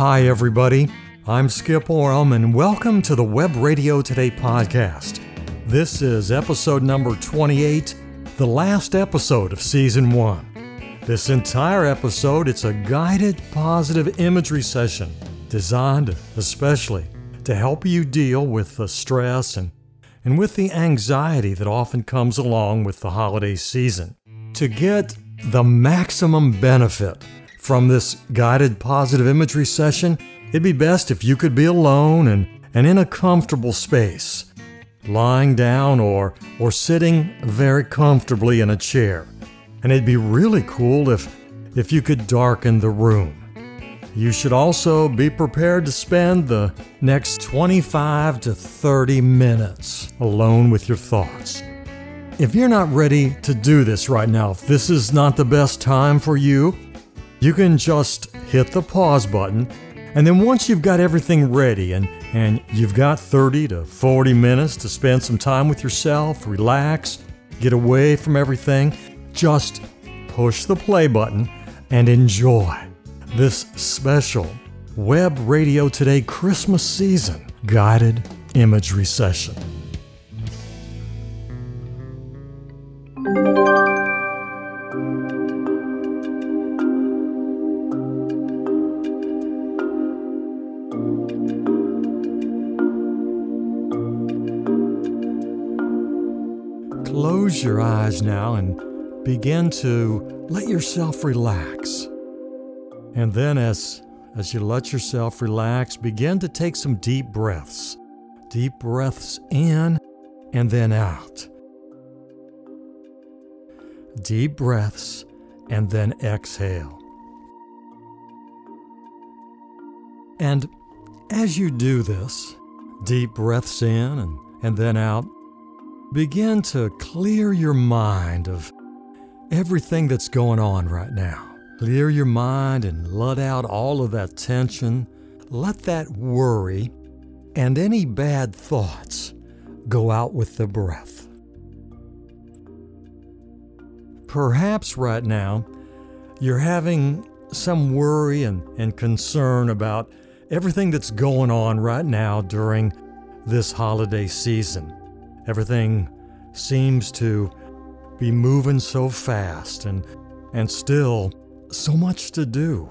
Hi, everybody. I'm Skip Oram, and welcome to the Web Radio Today podcast. This is episode number 28, the last episode of season one. This entire episode, it's a guided positive imagery session designed especially to help you deal with the stress and, and with the anxiety that often comes along with the holiday season. To get the maximum benefit from this guided positive imagery session, it'd be best if you could be alone and, and in a comfortable space, lying down or, or sitting very comfortably in a chair. And it'd be really cool if, if you could darken the room. You should also be prepared to spend the next 25 to 30 minutes alone with your thoughts. If you're not ready to do this right now, if this is not the best time for you, you can just hit the pause button. And then once you've got everything ready and, and you've got 30 to 40 minutes to spend some time with yourself, relax, get away from everything, just push the play button and enjoy this special Web Radio Today Christmas season guided imagery session. Close your eyes now and begin to let yourself relax. And then, as, as you let yourself relax, begin to take some deep breaths. Deep breaths in and then out. Deep breaths and then exhale. And as you do this, deep breaths in and, and then out, begin to clear your mind of everything that's going on right now. Clear your mind and let out all of that tension. Let that worry and any bad thoughts go out with the breath. Perhaps right now you're having some worry and, and concern about everything that's going on right now during this holiday season. Everything seems to be moving so fast and, and still so much to do.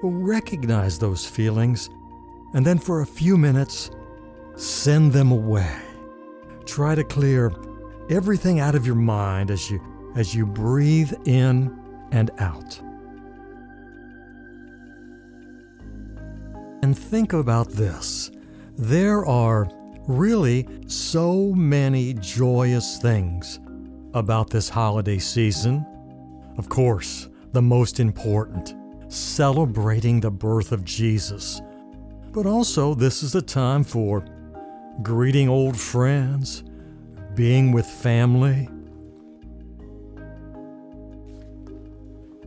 Recognize those feelings and then for a few minutes, send them away. Try to clear everything out of your mind as you as you breathe in and out. And think about this. There are really so many joyous things about this holiday season of course, the most important, celebrating the birth of Jesus. But also, this is a time for greeting old friends, being with family.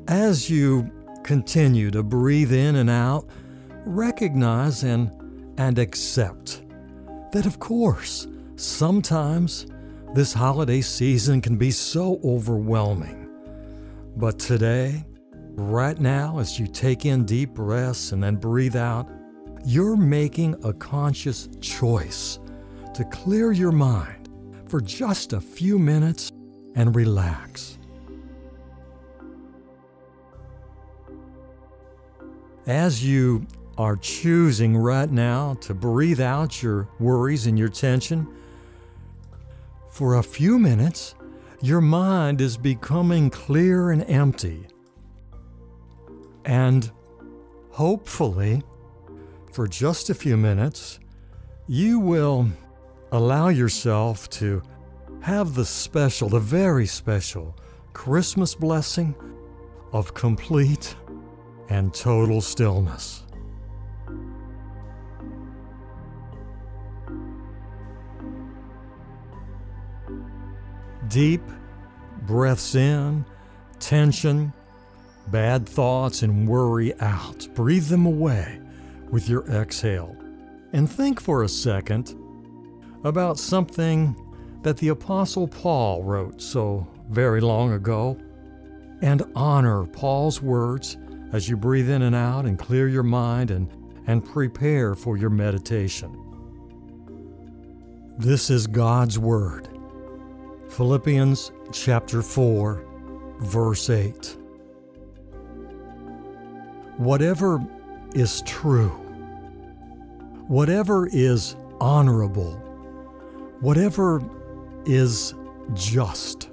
As you continue to breathe in and out, recognize and, and accept that, of course, sometimes this holiday season can be so overwhelming. But today, right now, as you take in deep breaths and then breathe out, you're making a conscious choice to clear your mind for just a few minutes and relax. As you are choosing right now to breathe out your worries and your tension, for a few minutes, your mind is becoming clear and empty. And hopefully, for just a few minutes, you will allow yourself to have the special, the very special Christmas blessing of complete and total stillness. Deep breaths in, tension, bad thoughts, and worry out. Breathe them away with your exhale. And think for a second about something that the Apostle Paul wrote so very long ago and honor Paul's words as you breathe in and out and clear your mind and, and prepare for your meditation. This is God's Word. Philippians chapter 4, verse 8. Whatever is true, whatever is honorable, whatever is just,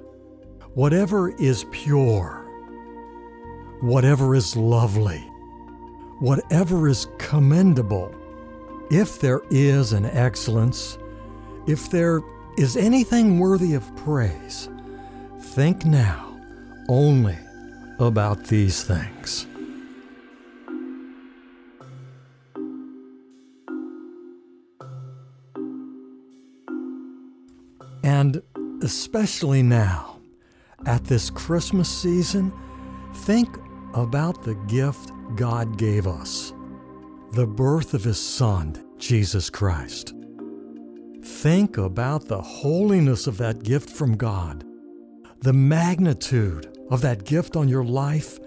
whatever is pure, whatever is lovely, whatever is commendable, if there is an excellence, if there is anything worthy of praise, think now only about these things. And especially now, at this Christmas season, think about the gift God gave us the birth of His Son, Jesus Christ. Think about the holiness of that gift from God, the magnitude of that gift on your life,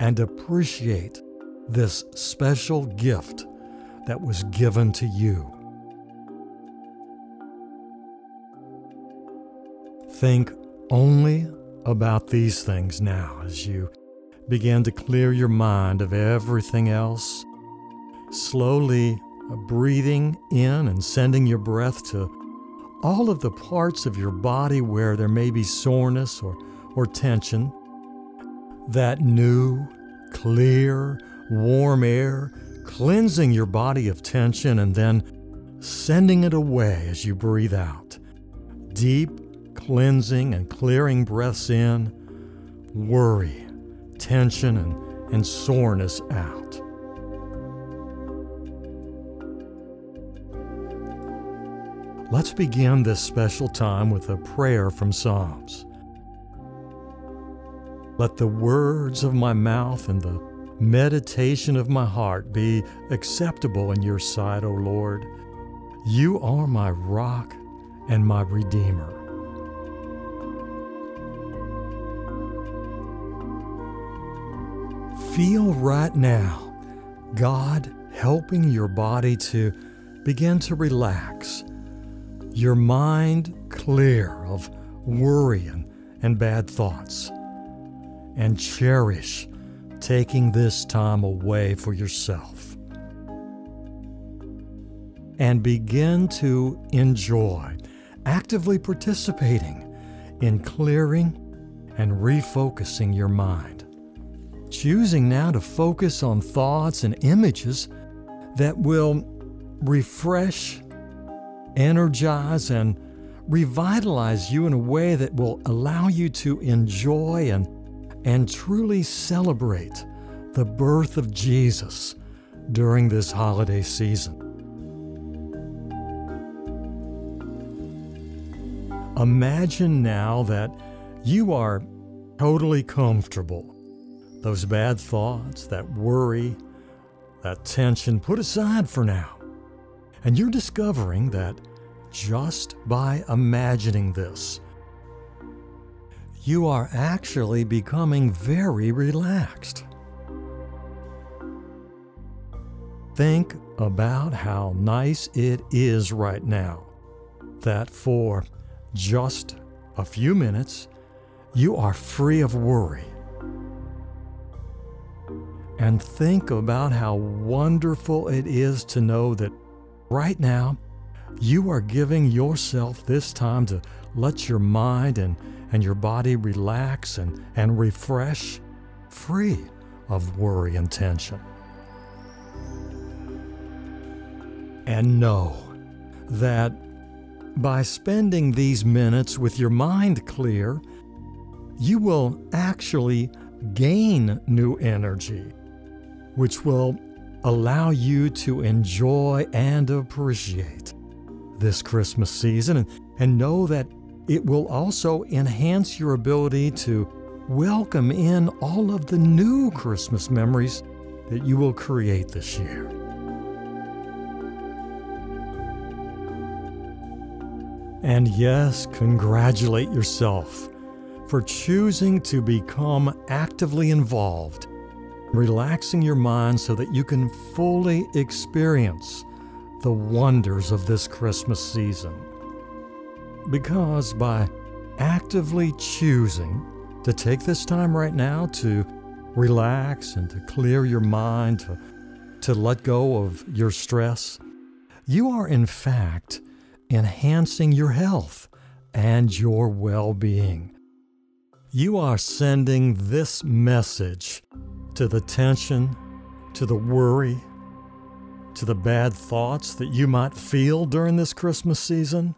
and appreciate this special gift that was given to you. Think only about these things now as you begin to clear your mind of everything else. Slowly breathing in and sending your breath to all of the parts of your body where there may be soreness or, or tension. That new, clear, warm air cleansing your body of tension and then sending it away as you breathe out. Deep cleansing and clearing breaths in, worry, tension, and, and soreness out. Let's begin this special time with a prayer from Psalms. Let the words of my mouth and the meditation of my heart be acceptable in your sight, O Lord. You are my rock and my redeemer. Feel right now God helping your body to begin to relax, your mind clear of worry and, and bad thoughts, and cherish taking this time away for yourself. And begin to enjoy actively participating in clearing and refocusing your mind choosing now to focus on thoughts and images that will refresh, energize, and revitalize you in a way that will allow you to enjoy and, and truly celebrate the birth of Jesus during this holiday season. Imagine now that you are totally comfortable those bad thoughts, that worry, that tension put aside for now. And you're discovering that just by imagining this, you are actually becoming very relaxed. Think about how nice it is right now that for just a few minutes, you are free of worry and think about how wonderful it is to know that right now you are giving yourself this time to let your mind and, and your body relax and, and refresh free of worry and tension. And know that by spending these minutes with your mind clear, you will actually gain new energy which will allow you to enjoy and appreciate this Christmas season and, and know that it will also enhance your ability to welcome in all of the new Christmas memories that you will create this year. And yes, congratulate yourself for choosing to become actively involved relaxing your mind so that you can fully experience the wonders of this Christmas season. Because by actively choosing to take this time right now to relax and to clear your mind, to, to let go of your stress, you are in fact enhancing your health and your well being. You are sending this message to the tension, to the worry, to the bad thoughts that you might feel during this Christmas season.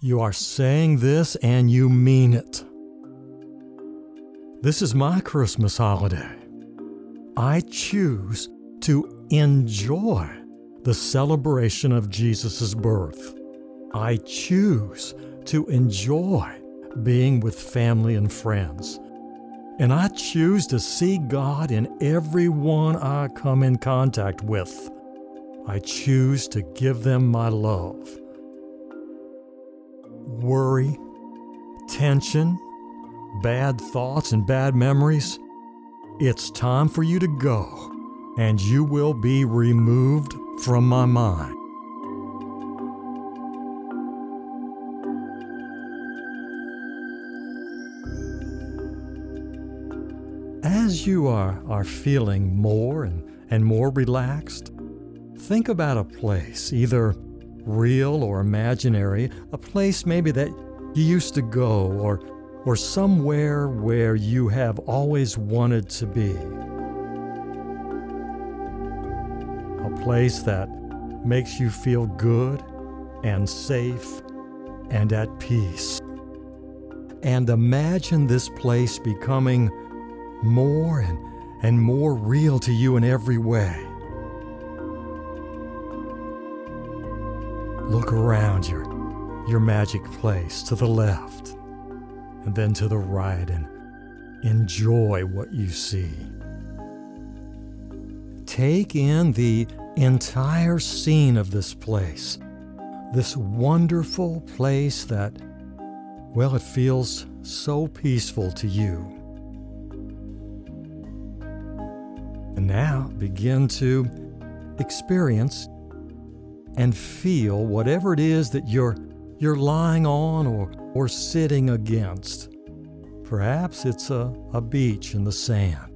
You are saying this and you mean it. This is my Christmas holiday. I choose to enjoy the celebration of Jesus' birth. I choose to enjoy being with family and friends. And I choose to see God in everyone I come in contact with. I choose to give them my love. Worry, tension, bad thoughts, and bad memories, it's time for you to go, and you will be removed from my mind. As you are, are feeling more and, and more relaxed, think about a place, either real or imaginary, a place maybe that you used to go or, or somewhere where you have always wanted to be. A place that makes you feel good and safe and at peace. And imagine this place becoming more and, and more real to you in every way. Look around your, your magic place to the left and then to the right and enjoy what you see. Take in the entire scene of this place, this wonderful place that, well, it feels so peaceful to you. And now begin to experience and feel whatever it is that you're, you're lying on or, or sitting against. Perhaps it's a, a beach in the sand,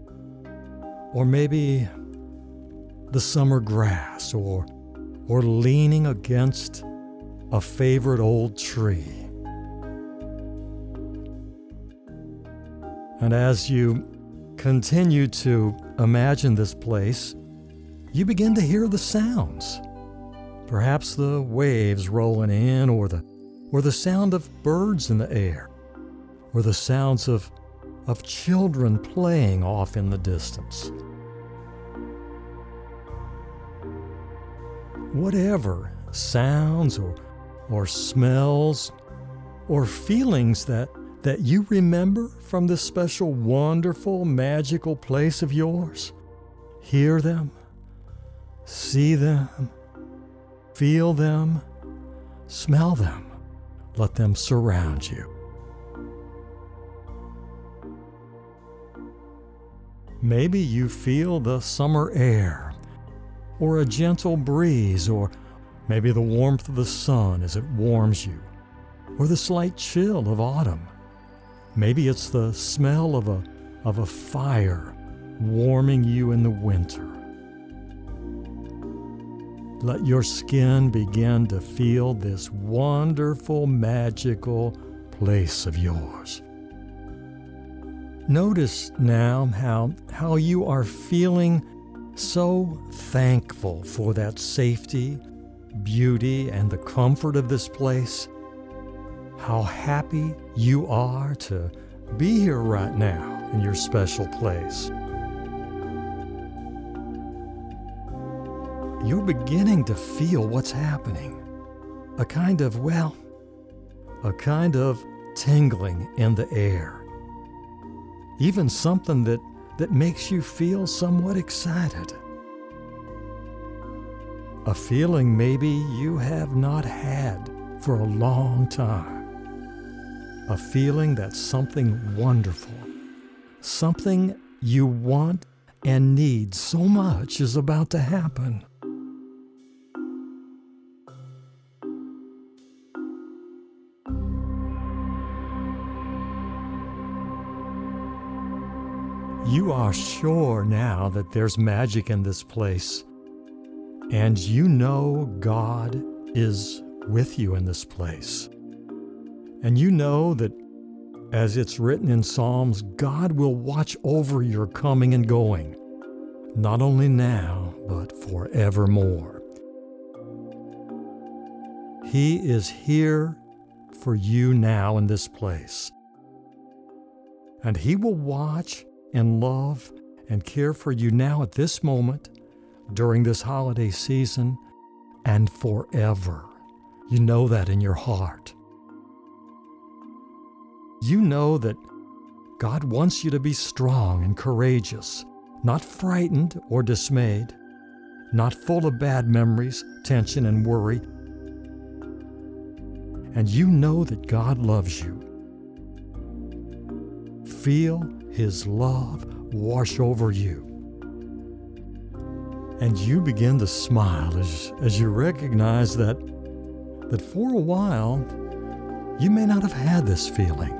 or maybe the summer grass, or, or leaning against a favorite old tree. And as you continue to imagine this place, you begin to hear the sounds. Perhaps the waves rolling in, or the, or the sound of birds in the air, or the sounds of, of children playing off in the distance. Whatever sounds or, or smells or feelings that that you remember from this special, wonderful, magical place of yours? Hear them, see them, feel them, smell them. Let them surround you. Maybe you feel the summer air, or a gentle breeze, or maybe the warmth of the sun as it warms you, or the slight chill of autumn. Maybe it's the smell of a, of a fire warming you in the winter. Let your skin begin to feel this wonderful, magical place of yours. Notice now how, how you are feeling so thankful for that safety, beauty, and the comfort of this place how happy you are to be here right now in your special place. You're beginning to feel what's happening. A kind of, well, a kind of tingling in the air. Even something that, that makes you feel somewhat excited. A feeling maybe you have not had for a long time a feeling that something wonderful, something you want and need so much is about to happen. You are sure now that there's magic in this place, and you know God is with you in this place. And you know that, as it's written in Psalms, God will watch over your coming and going, not only now, but forevermore. He is here for you now in this place. And He will watch and love and care for you now at this moment, during this holiday season, and forever. You know that in your heart. You know that God wants you to be strong and courageous, not frightened or dismayed, not full of bad memories, tension, and worry. And you know that God loves you. Feel His love wash over you. And you begin to smile as, as you recognize that, that for a while you may not have had this feeling.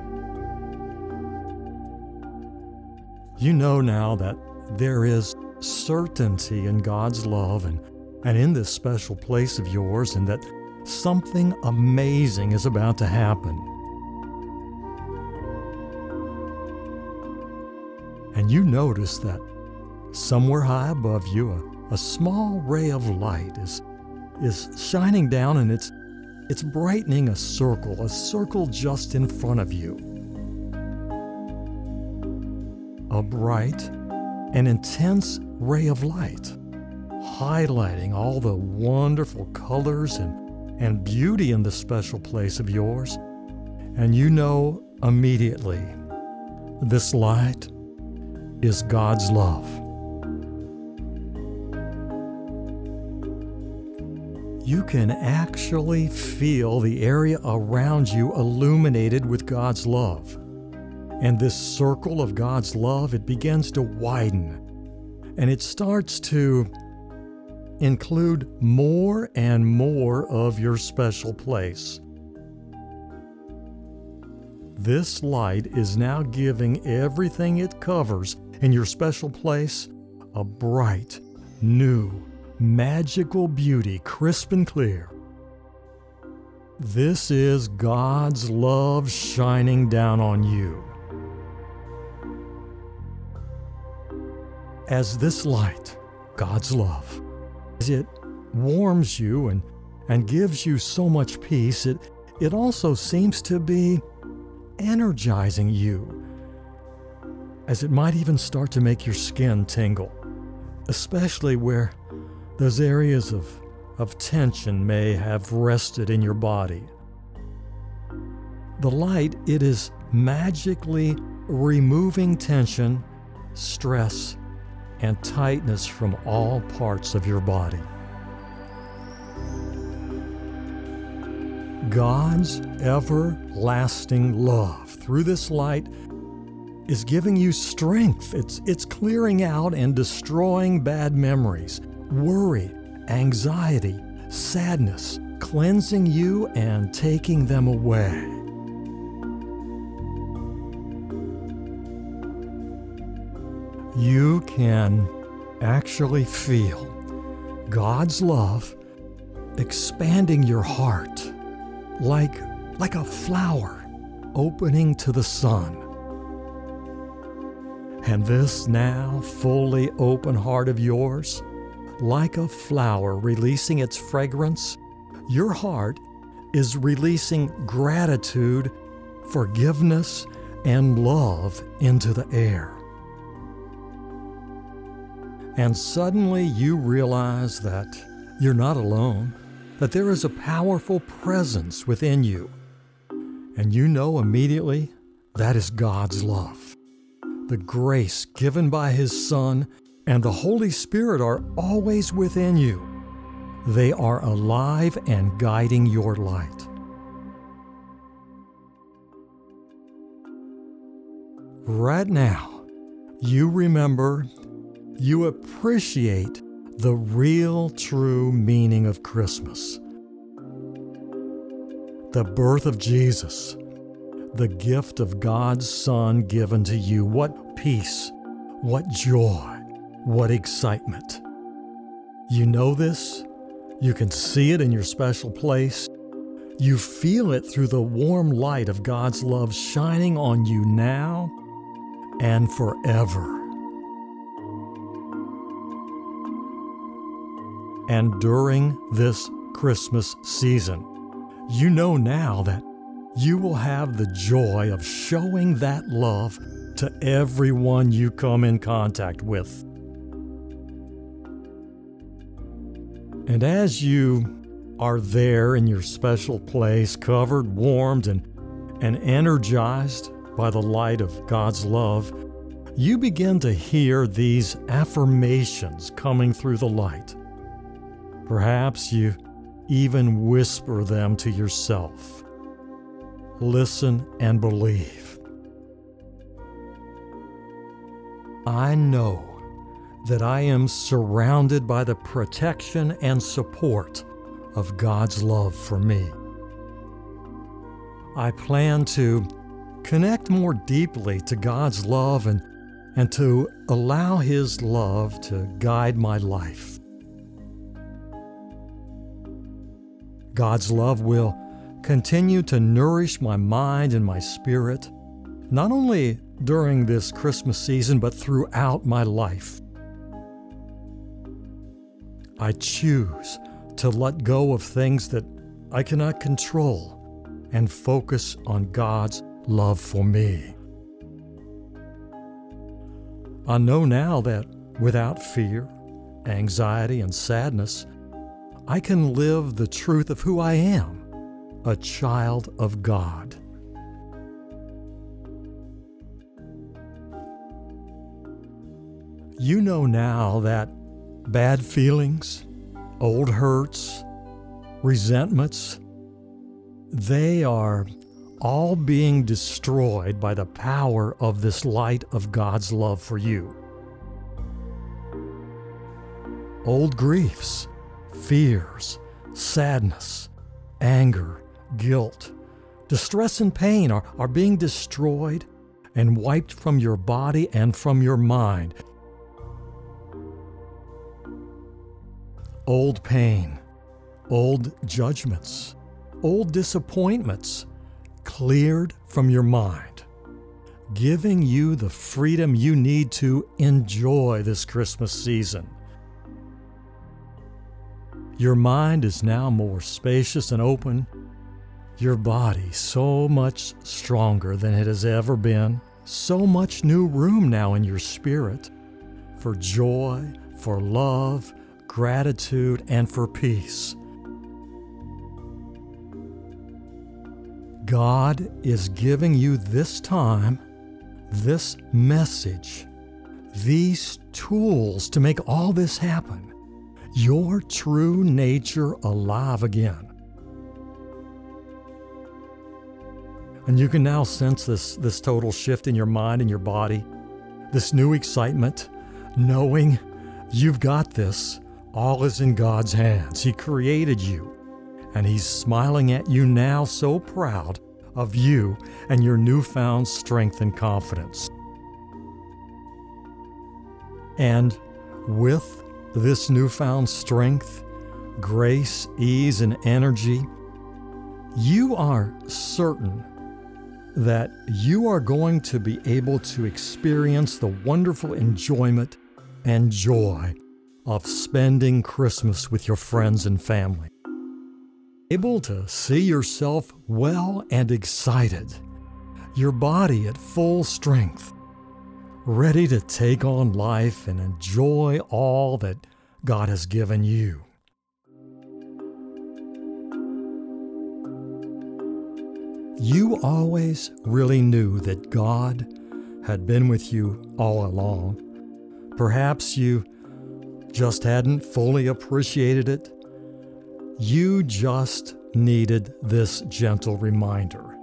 You know now that there is certainty in God's love and, and in this special place of yours, and that something amazing is about to happen. And you notice that somewhere high above you, a, a small ray of light is, is shining down and it's, it's brightening a circle, a circle just in front of you a bright and intense ray of light, highlighting all the wonderful colors and, and beauty in this special place of yours. And you know immediately this light is God's love. You can actually feel the area around you illuminated with God's love. And this circle of God's love, it begins to widen. And it starts to include more and more of your special place. This light is now giving everything it covers in your special place a bright, new, magical beauty, crisp and clear. This is God's love shining down on you. as this light, God's love, as it warms you and, and gives you so much peace, it, it also seems to be energizing you, as it might even start to make your skin tingle, especially where those areas of, of tension may have rested in your body. The light, it is magically removing tension, stress, and tightness from all parts of your body. God's everlasting love through this light is giving you strength. It's, it's clearing out and destroying bad memories, worry, anxiety, sadness, cleansing you and taking them away. you can actually feel God's love expanding your heart like, like a flower opening to the sun. And this now fully open heart of yours, like a flower releasing its fragrance, your heart is releasing gratitude, forgiveness, and love into the air. And suddenly you realize that you're not alone, that there is a powerful presence within you. And you know immediately that is God's love. The grace given by His Son and the Holy Spirit are always within you. They are alive and guiding your light. Right now, you remember you appreciate the real, true meaning of Christmas. The birth of Jesus, the gift of God's Son given to you. What peace, what joy, what excitement. You know this, you can see it in your special place. You feel it through the warm light of God's love shining on you now and forever. And during this Christmas season, you know now that you will have the joy of showing that love to everyone you come in contact with. And as you are there in your special place, covered, warmed, and, and energized by the light of God's love, you begin to hear these affirmations coming through the light. Perhaps you even whisper them to yourself. Listen and believe. I know that I am surrounded by the protection and support of God's love for me. I plan to connect more deeply to God's love and, and to allow His love to guide my life. God's love will continue to nourish my mind and my spirit, not only during this Christmas season, but throughout my life. I choose to let go of things that I cannot control and focus on God's love for me. I know now that without fear, anxiety, and sadness, I can live the truth of who I am a child of God. You know now that bad feelings, old hurts, resentments, they are all being destroyed by the power of this light of God's love for you. Old griefs, fears, sadness, anger, guilt, distress, and pain are, are being destroyed and wiped from your body and from your mind old pain, old judgments, old disappointments cleared from your mind, giving you the freedom you need to enjoy this Christmas season. Your mind is now more spacious and open, your body so much stronger than it has ever been, so much new room now in your spirit for joy, for love, gratitude, and for peace. God is giving you this time, this message, these tools to make all this happen, your true nature alive again. And you can now sense this, this total shift in your mind and your body, this new excitement, knowing you've got this. All is in God's hands. He created you, and He's smiling at you now, so proud of you and your newfound strength and confidence. And with this newfound strength, grace, ease, and energy, you are certain that you are going to be able to experience the wonderful enjoyment and joy of spending Christmas with your friends and family. Able to see yourself well and excited, your body at full strength, ready to take on life and enjoy all that God has given you. You always really knew that God had been with you all along. Perhaps you just hadn't fully appreciated it. You just needed this gentle reminder.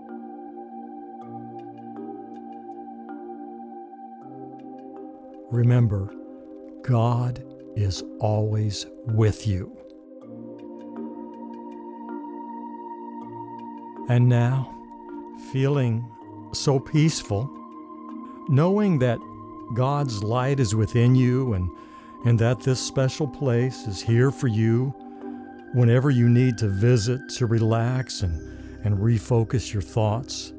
Remember, God is always with you. And now, feeling so peaceful, knowing that God's light is within you and, and that this special place is here for you whenever you need to visit to relax and, and refocus your thoughts,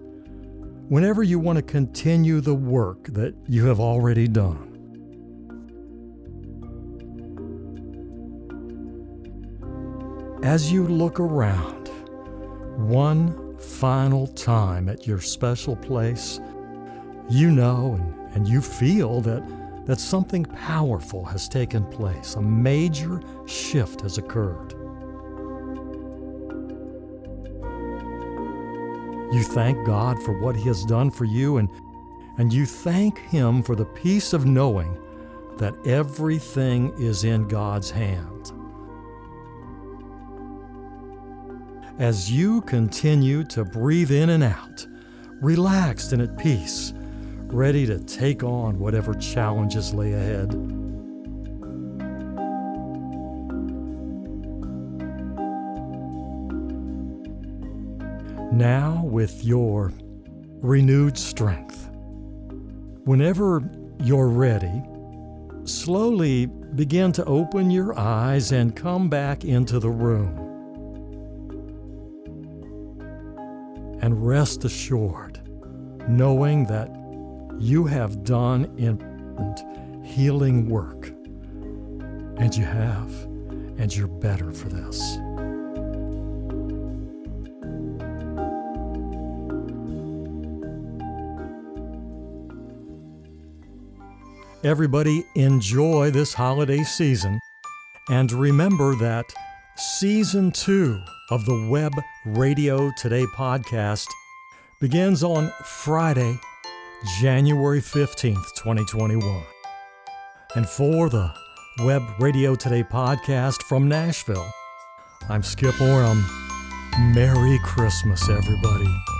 whenever you want to continue the work that you have already done. As you look around, one final time at your special place, you know and, and you feel that, that something powerful has taken place. A major shift has occurred. You thank God for what He has done for you, and, and you thank Him for the peace of knowing that everything is in God's hands. As you continue to breathe in and out, relaxed and at peace, ready to take on whatever challenges lay ahead. Now, with your renewed strength, whenever you're ready, slowly begin to open your eyes and come back into the room. And rest assured, knowing that you have done important healing work. And you have, and you're better for this. Everybody, enjoy this holiday season and remember that season two of the Web Radio Today podcast begins on Friday, January 15th, 2021. And for the Web Radio Today podcast from Nashville, I'm Skip Oram. Merry Christmas, everybody.